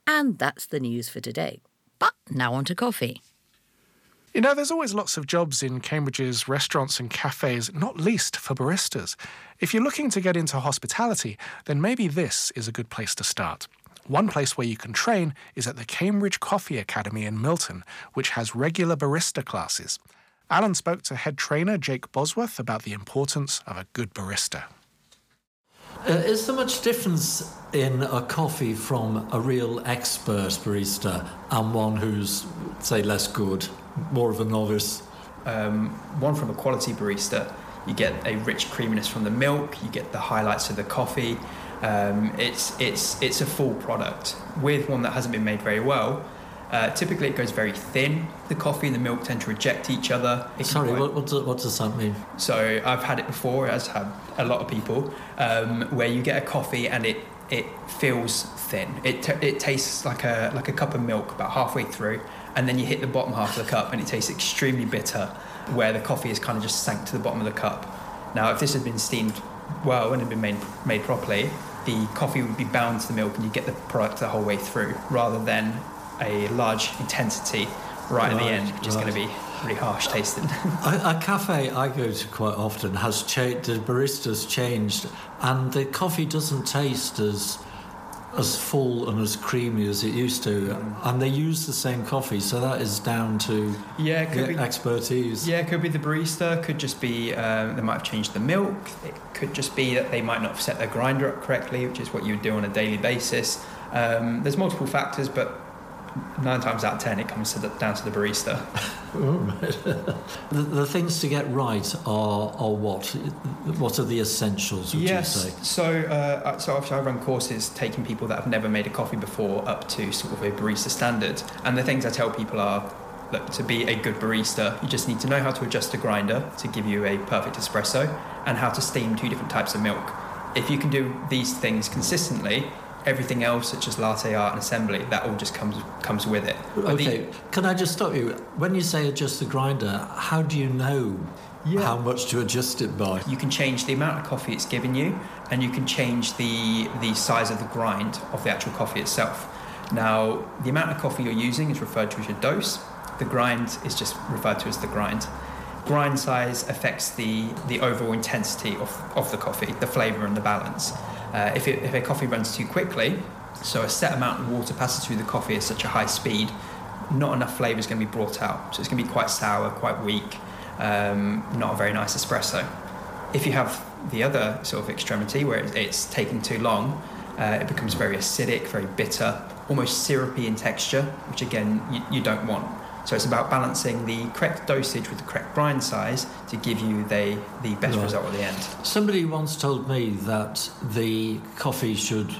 And that's the news for today. But now on to coffee. You know, there's always lots of jobs in Cambridge's restaurants and cafes, not least for baristas. If you're looking to get into hospitality, then maybe this is a good place to start. One place where you can train is at the Cambridge Coffee Academy in Milton, which has regular barista classes. Alan spoke to head trainer Jake Bosworth about the importance of a good barista. Uh, is there much difference in a coffee from a real expert barista and one who's, say, less good, more of a novice? Um, one from a quality barista, you get a rich creaminess from the milk, you get the highlights of the coffee. Um, it's it's it's a full product. With one that hasn't been made very well, uh, typically it goes very thin. The coffee and the milk tend to reject each other. It Sorry, what, what, does, what does that mean? So I've had it before, as have a lot of people, um, where you get a coffee and it it feels thin. It, t- it tastes like a like a cup of milk about halfway through, and then you hit the bottom half of the cup and it tastes extremely bitter, where the coffee is kind of just sank to the bottom of the cup. Now, if this had been steamed well and had been made made properly, the coffee would be bound to the milk and you get the product the whole way through, rather than a large intensity right, at the end, which is going to right. be really harsh tasting. A, a cafe I go to quite often has changed, the barista's changed, and the coffee doesn't taste as as full and as creamy as it used to. And they use the same coffee, so that is down to Yeah, could the be- expertise. Yeah, it could be the barista. Could just be uh, they might have changed the milk. It could just be that they might not have set their grinder up correctly, which is what you would do on a daily basis. Um, there's multiple factors, but nine times out of ten, it comes to the, down to the barista. the, the things to get right are, are what? What are the essentials, would yes. you say? So, uh, so obviously I run courses taking people that have never made a coffee before up to sort of a barista standard. And the things I tell people are, look, to be a good barista, you just need to know how to adjust a grinder to give you a perfect espresso, and how to steam two different types of milk. If you can do these things consistently, everything else, such as latte art and assembly, that all just comes comes with it. But the- Okay, can I just stop you? When you say adjust the grinder, how do you know how much to adjust it by? You can change the amount of coffee it's giving you, and you can change the the size of the grind of the actual coffee itself. Now, the amount of coffee you're using is referred to as your dose. The grind is just referred to as the grind. Grind size affects the the overall intensity of, of the coffee, the flavour and the balance. Uh, if, it, if a coffee runs too quickly, so a set amount of water passes through the coffee at such a high speed, not enough flavour is going to be brought out. So it's going to be quite sour, quite weak, um, not a very nice espresso. If you have the other sort of extremity where it- it's taking too long, uh, it becomes very acidic, very bitter, almost syrupy in texture, which again you, you don't want. So it's about balancing the correct dosage with the correct grind size to give you the, the best Right. result at the end. Somebody once told me that the coffee should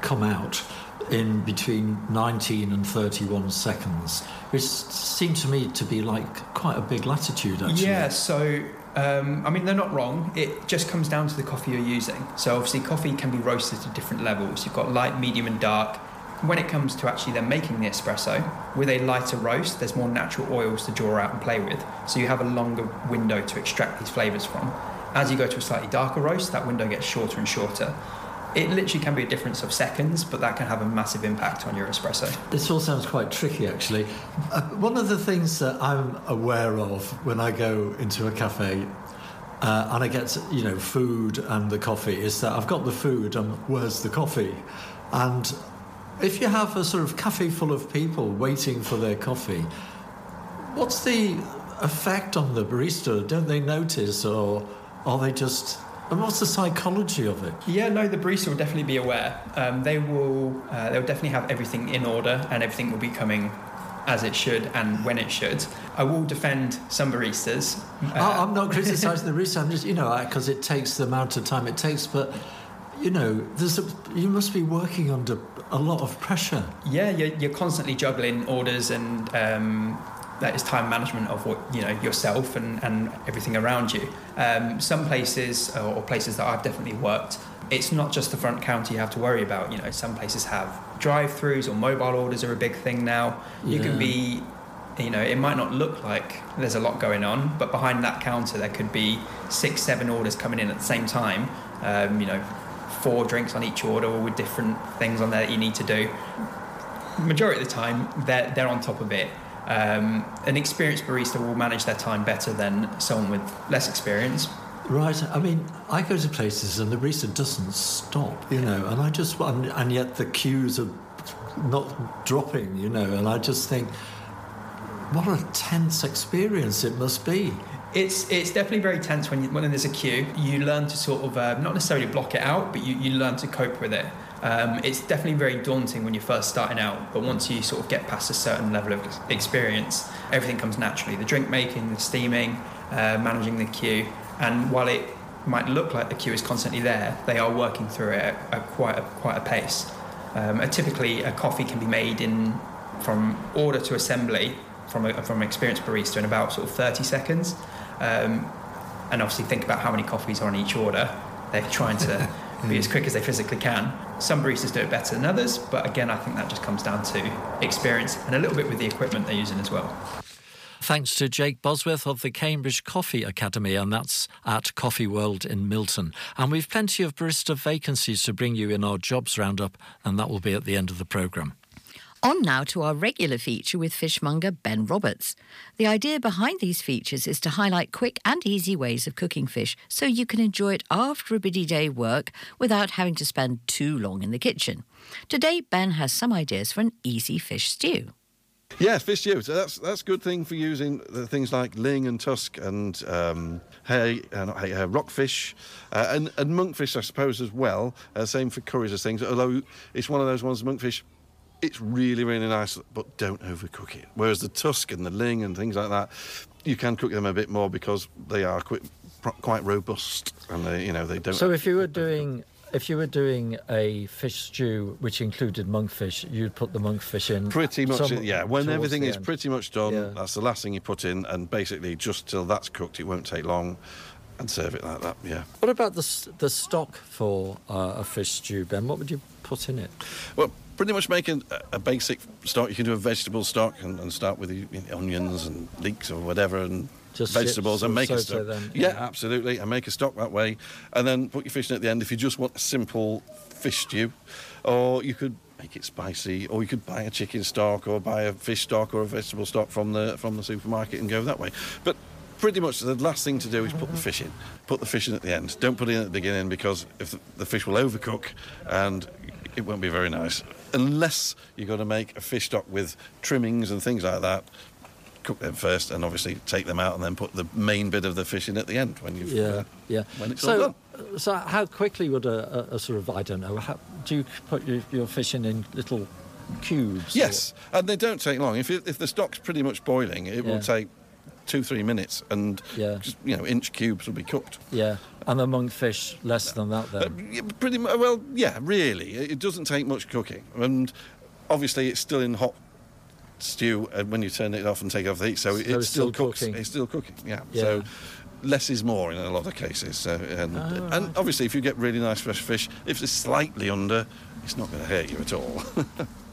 come out in between 19 and 31 seconds, which seemed to me to be like quite a big latitude, actually. Yeah, so um, I mean, they're not wrong. It just comes down to the coffee you're using. So obviously, coffee can be roasted to different levels. You've got light, medium, and dark. When it comes to actually then making the espresso, with a lighter roast, there's more natural oils to draw out and play with. So you have a longer window to extract these flavors from. As you go to a slightly darker roast, that window gets shorter and shorter. It literally can be a difference of seconds, but that can have a massive impact on your espresso. This all sounds quite tricky, actually. Uh, one of the things that I'm aware of when I go into a cafe uh, and I get, you know, food and the coffee is that I've got the food and where's the coffee? And if you have a sort of cafe full of people waiting for their coffee, what's the effect on the barista? Don't they notice or are they just. And what's the psychology of it? Yeah, no, the barista will definitely be aware. Um, they will, uh, they'll definitely have everything in order, and everything will be coming as it should and when it should. I will defend some baristas. Uh, I'm not criticising the barista. I'm just, you know, because it takes the amount of time it takes. But you know, there's a, you must be working under a lot of pressure. Yeah, you're, you're constantly juggling orders, and um, that is time management of what you know yourself and, and everything around you. Um, some places, or places that I've definitely worked, it's not just the front counter you have to worry about. You know, some places have drive-throughs or mobile orders are a big thing now. You can be you know, it might not look like there's a lot going on, but behind that counter there could be six, seven orders coming in at the same time. Um, you know, four drinks on each order, or with different things on there that you need to do. Majority of the time, they're they're on top of it. Um, an experienced barista will manage their time better than someone with less experience. Right. I mean, I go to places and the barista doesn't stop, you know, and I just and, and yet the queues are not dropping, you know, and I just think, what a tense experience it must be. It's it's definitely very tense when you, when there's a queue. You learn to sort of uh, not necessarily block it out, but you, you learn to cope with it. Um, it's definitely very daunting when you're first starting out, but once you sort of get past a certain level of experience, everything comes naturally. The drink making, the steaming, uh, managing the queue, and while it might look like the queue is constantly there, they are working through it at, at quite a, quite a pace. Um, uh, typically, a coffee can be made in from order to assembly from a, from an experienced barista in about sort of 30 seconds. Um, and obviously, think about how many coffees are on each order. They're trying to be as quick as they physically can. Some baristas do it better than others, but again, I think that just comes down to experience and a little bit with the equipment they're using as well. Thanks to Jake Bosworth of the Cambridge Coffee Academy, and that's at Coffee World in Milton. And we've plenty of barista vacancies to bring you in our jobs roundup, and that will be at the end of the programme. On now to our regular feature with fishmonger Ben Roberts. The idea behind these features is to highlight quick and easy ways of cooking fish so you can enjoy it after a busy day work without having to spend too long in the kitchen. Today, Ben has some ideas for an easy fish stew. Yeah, fish stew. So that's that's a good thing for using the things like ling and tusk and um, hay, uh, not hay, uh, rockfish uh, and and monkfish, I suppose, as well. Uh, same for curries as things. Although it's one of those ones, monkfish. It's really really nice, but don't overcook it. Whereas the tusk and the ling and things like that, you can cook them a bit more because they are quite quite robust and they you know they don't. So if you were doing if you were doing a fish stew which included monkfish, you'd put the monkfish in. Pretty much, some- yeah. When everything is end. pretty much done, Yeah. that's the last thing you put in, and basically just till that's cooked, it won't take long, and serve it like that. Yeah. What about the the stock for uh, a fish stew, Ben? What would you put in it? Well, pretty much make a, a basic stock. You can do a vegetable stock and, and start with you know, onions and leeks or whatever and Just vegetables and make a stock. then, yeah, yeah. absolutely. And make a stock that way, and then put your fish in at the end if you just want a simple fish stew, or you could. Make it spicy, or you could buy a chicken stock, or buy a fish stock, or a vegetable stock from the from the supermarket and go that way. But pretty much the last thing to do is put the fish in. Put the fish in at the end. Don't put it in at the beginning because if the, the fish will overcook and it won't be very nice. Unless you've got to make a fish stock with trimmings and things like that. Cook them first and obviously take them out and then put the main bit of the fish in at the end when you've Yeah, uh, yeah. when it's all so, done. uh, so how quickly would a, a, a sort of I don't know? How, do you put your, your fish in in little cubes? or- Yes, and they don't take long. If it, if the stock's pretty much boiling, it Yeah. will take two three minutes, and Yeah. just, you know inch cubes will be cooked. Yeah, and monkfish, less than that then. Yeah, pretty well, yeah, really. It doesn't take much cooking, and obviously it's still in hot stew and when you turn it off and take it off the heat, so, So it it's still, still cooks. cooking. It's still cooking, yeah. Yeah. So less is more in a lot of cases. So, and, Oh, and obviously, if you get really nice fresh fish, if it's slightly under, it's not going to hurt you at all.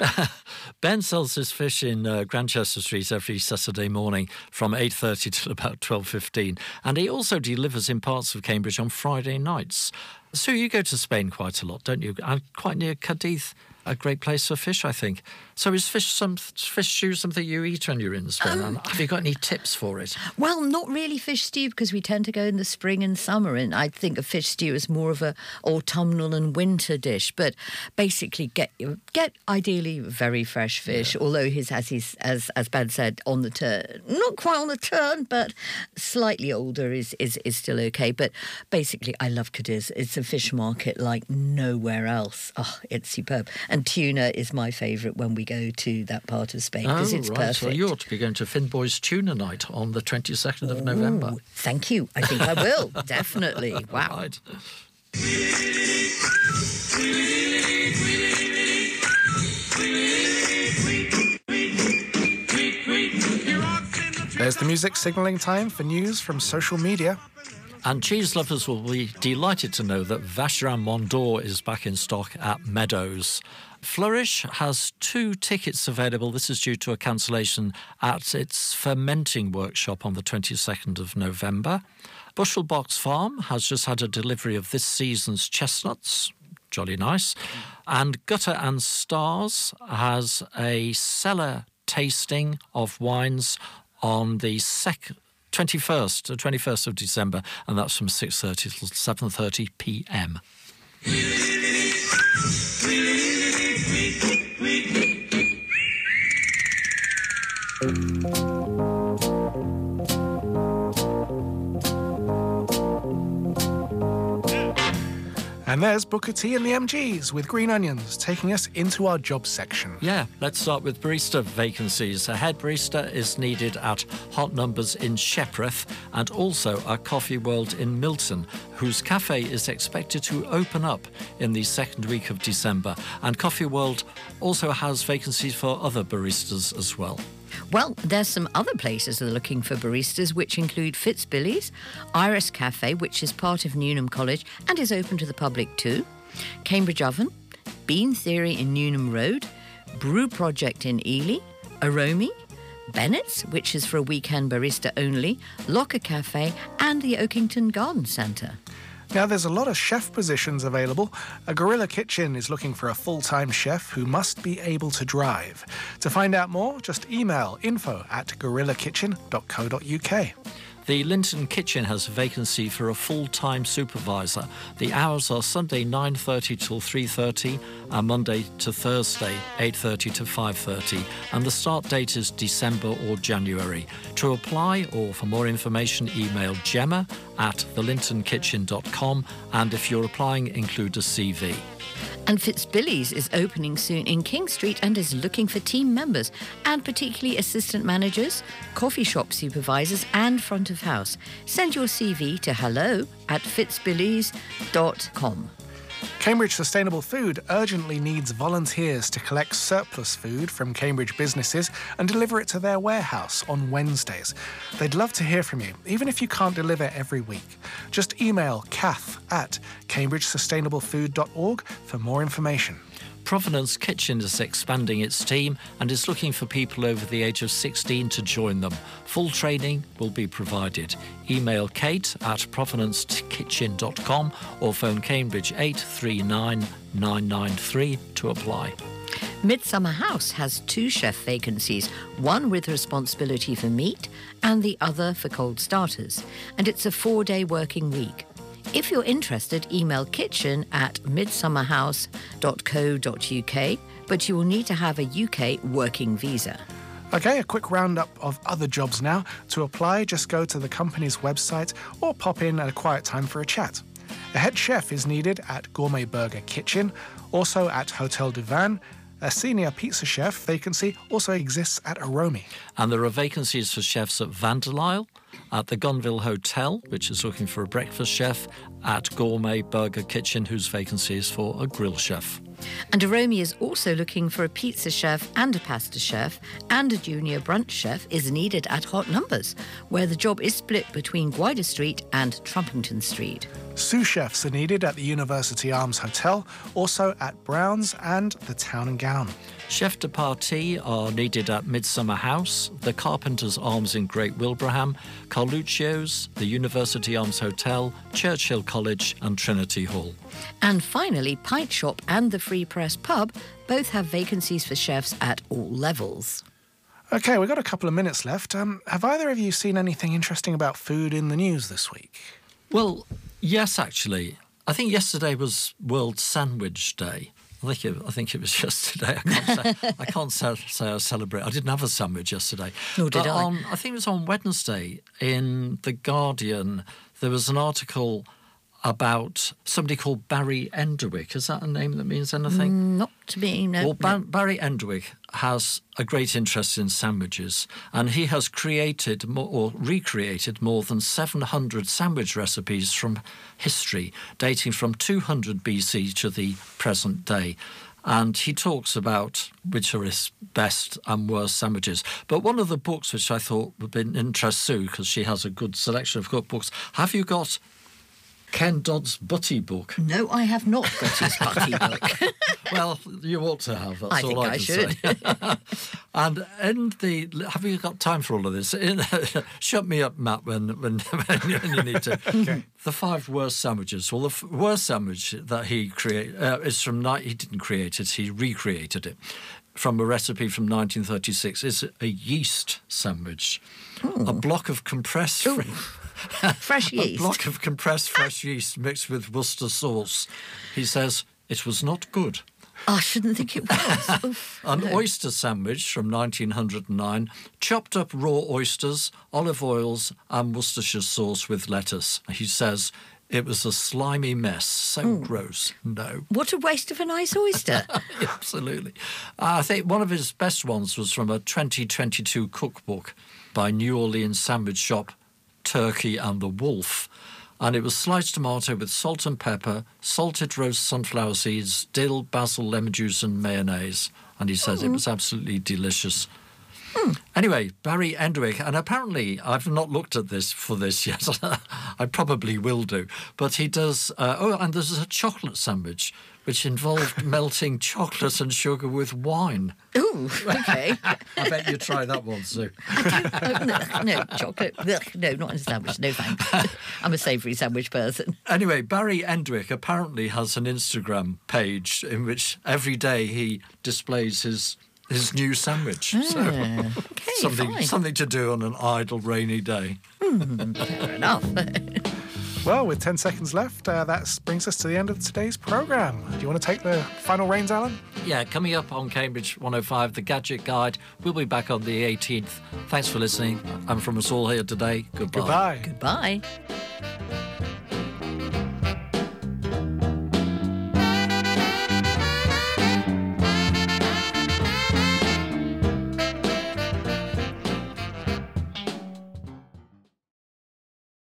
Ben sells his fish in uh, Street every Saturday morning from 8.30 till about 12.15. And he also delivers in parts of Cambridge on Friday nights. So you go to Spain quite a lot, don't you? And quite near Cadiz, a great place for fish, I think. So is fish some fish stew something you eat when you're in Spain? and um, have you got any tips for it? Well, not really fish stew because we tend to go in the spring and summer, and I think a fish stew is more of a autumnal and winter dish. But basically, get get ideally very fresh fish. Although his, as he's as as Ben said, on the turn, not quite on the turn, but slightly older is is is still okay. But basically, I love Cadiz. It's a fish market like nowhere else. Oh, it's superb. And tuna is my favourite when we go to that part of Spain because oh, it's right. perfect. Well, you ought to be going to Fin Boys' Tuna Night on the 22nd of November. Ooh, Thank you. I think I will. Definitely. Wow. Right. There's the music signalling time for news from social media. And cheese lovers will be delighted to know that Vacherin Mont d'Or is back in stock at Meadows. Flourish has two tickets available. This is due to a cancellation at its fermenting workshop on the 22nd of November. Bushel Box Farm has just had a delivery of this season's chestnuts. Jolly nice. And Gutter and Stars has a cellar tasting of wines on the sec- 21st, the 21st of December, and that's from 6.30 till 7.30 p.m. And there's Booker T and the MGs with Green Onions taking us into our job section. Yeah, let's start with barista vacancies. A head barista is needed at Hot Numbers in Shepreth and also at Coffee World in Milton, whose cafe is expected to open up in the second week of December. And Coffee World also has vacancies for other baristas as well. Well, there's some other places that are looking for baristas, which include Fitzbillies, Iris Cafe, which is part of Newnham College and is open to the public too, Cambridge Oven, Bean Theory in Newnham Road, Brew Project in Ely, Aromi, Bennett's, which is for a weekend barista only, Locker Cafe, and the Oakington Garden Centre. Now, there's a lot of chef positions available. A Gorilla Kitchen is looking for a full time chef who must be able to drive. To find out more, just email info at gorillakitchen.co.uk. The Linton Kitchen has a vacancy for a full-time supervisor. The hours are Sunday 9:30 till 3:30 and Monday to Thursday 8:30 to 5:30 and the start date is December or January. To apply or for more information email gemma at thelintonkitchen.com and if you're applying include a CV. And Fitzbillies is opening soon in King Street and is looking for team members, and particularly assistant managers, coffee shop supervisors, and front of house. Send your CV to hello at fitzbillys.com. Cambridge Sustainable Food urgently needs volunteers to collect surplus food from Cambridge businesses and deliver it to their warehouse on Wednesdays. They'd love to hear from you, even if you can't deliver every week. Just email kath at cambridgesustainablefood.org for more information. Provenance Kitchen is expanding its team and is looking for people over the age of 16 to join them. Full training will be provided. Email kate at provenancekitchen.com or phone Cambridge 839 993 to apply. Midsummer House has two chef vacancies, one with responsibility for meat and the other for cold starters, and it's a four day working week. If you're interested, email kitchen at midsummerhouse.co.uk, but you will need to have a UK working visa. Okay, a quick roundup of other jobs now. To apply, just go to the company's website or pop in at a quiet time for a chat. A head chef is needed at Gourmet Burger Kitchen, also at Hotel du Vin. A senior pizza chef vacancy also exists at Aromi. And there are vacancies for chefs at Vanderlyle, at the Gonville Hotel, which is looking for a breakfast chef, at Gourmet Burger Kitchen, whose vacancy is for a grill chef. And Aromi is also looking for a pizza chef and a pasta chef, and a junior brunch chef is needed at Hot Numbers, where the job is split between Gwydir Street and Trumpington Street. Sous chefs are needed at the University Arms Hotel, also at Brown's and the Town and Gown. Chef de partie are needed at Midsummer House, the Carpenter's Arms in Great Wilbraham, Carluccio's, the University Arms Hotel, Churchill College, and Trinity Hall. And finally, Pint Shop and the Free Press Pub both have vacancies for chefs at all levels. Okay, we've got a couple of minutes left. Um, have either of you seen anything interesting about food in the news this week? Well, yes, actually. I think yesterday was World Sandwich Day. I think it, I think it was yesterday. I can't say I can't say, say I celebrate. I didn't have a sandwich yesterday. Nor did But I. On, I think it was on Wednesday in the Guardian. There was an article about somebody called Barry Enderwick. Is that a name that means anything? Mm, Not to me, no. Well, Ba- Barry Endwick has a great interest in sandwiches, and he has created mo- or recreated more than 700 sandwich recipes from history, dating from 200 BC to the present day. And he talks about which are his best and worst sandwiches. But one of the books which I thought would be an interest Sue, because she has a good selection of cookbooks, have you got Ken Dodd's Butty book? No, I have not got his butty book. well, you ought to have. That's I all think I I should. say. and in the, have you got time for all of this? In, shut me up, Matt, when when, when you need to. Okay. The five worst sandwiches. Well, the f- worst sandwich that he created uh, is from night. He didn't create it. He recreated it. from a recipe from 1936 is a yeast sandwich. A block of compressed fresh yeast. a block of compressed fresh yeast mixed with Worcester sauce. He says it was not good. I shouldn't think it was. Oof, An no. oyster sandwich from 1909, chopped up raw oysters, olive oils, and Worcestershire sauce with lettuce. He says it was a slimy mess, so Mm. gross. No. What a waste of a nice oyster. Absolutely. I think one of his best ones was from a 2022 cookbook by New Orleans sandwich shop Turkey and the Wolf. And it was sliced tomato with salt and pepper, salted roast sunflower seeds, dill, basil, lemon juice, and mayonnaise. And he says it was absolutely delicious. Anyway, Barry Endwick, and apparently I've not looked at this for this yet. I probably will do. But he does. Uh, oh, and there's a chocolate sandwich which involved melting chocolate and sugar with wine. Ooh, okay. I bet you try that one, Sue. Oh, no, no, chocolate. No, not in a sandwich. No thanks. I'm a savoury sandwich person. Anyway, Barry Endwick apparently has an Instagram page in which every day he displays his his new sandwich. Ah, so okay, something fine. something to do on an idle rainy day. Hmm, fair enough. Well, with 10 seconds left, uh, that brings us to the end of today's programme. Do you want to take the final reins, Alan? Yeah, coming up on Cambridge 105, the Gadget Guide. We'll be back on the 18th. Thanks for listening. And from us all here today, goodbye. Goodbye. Goodbye.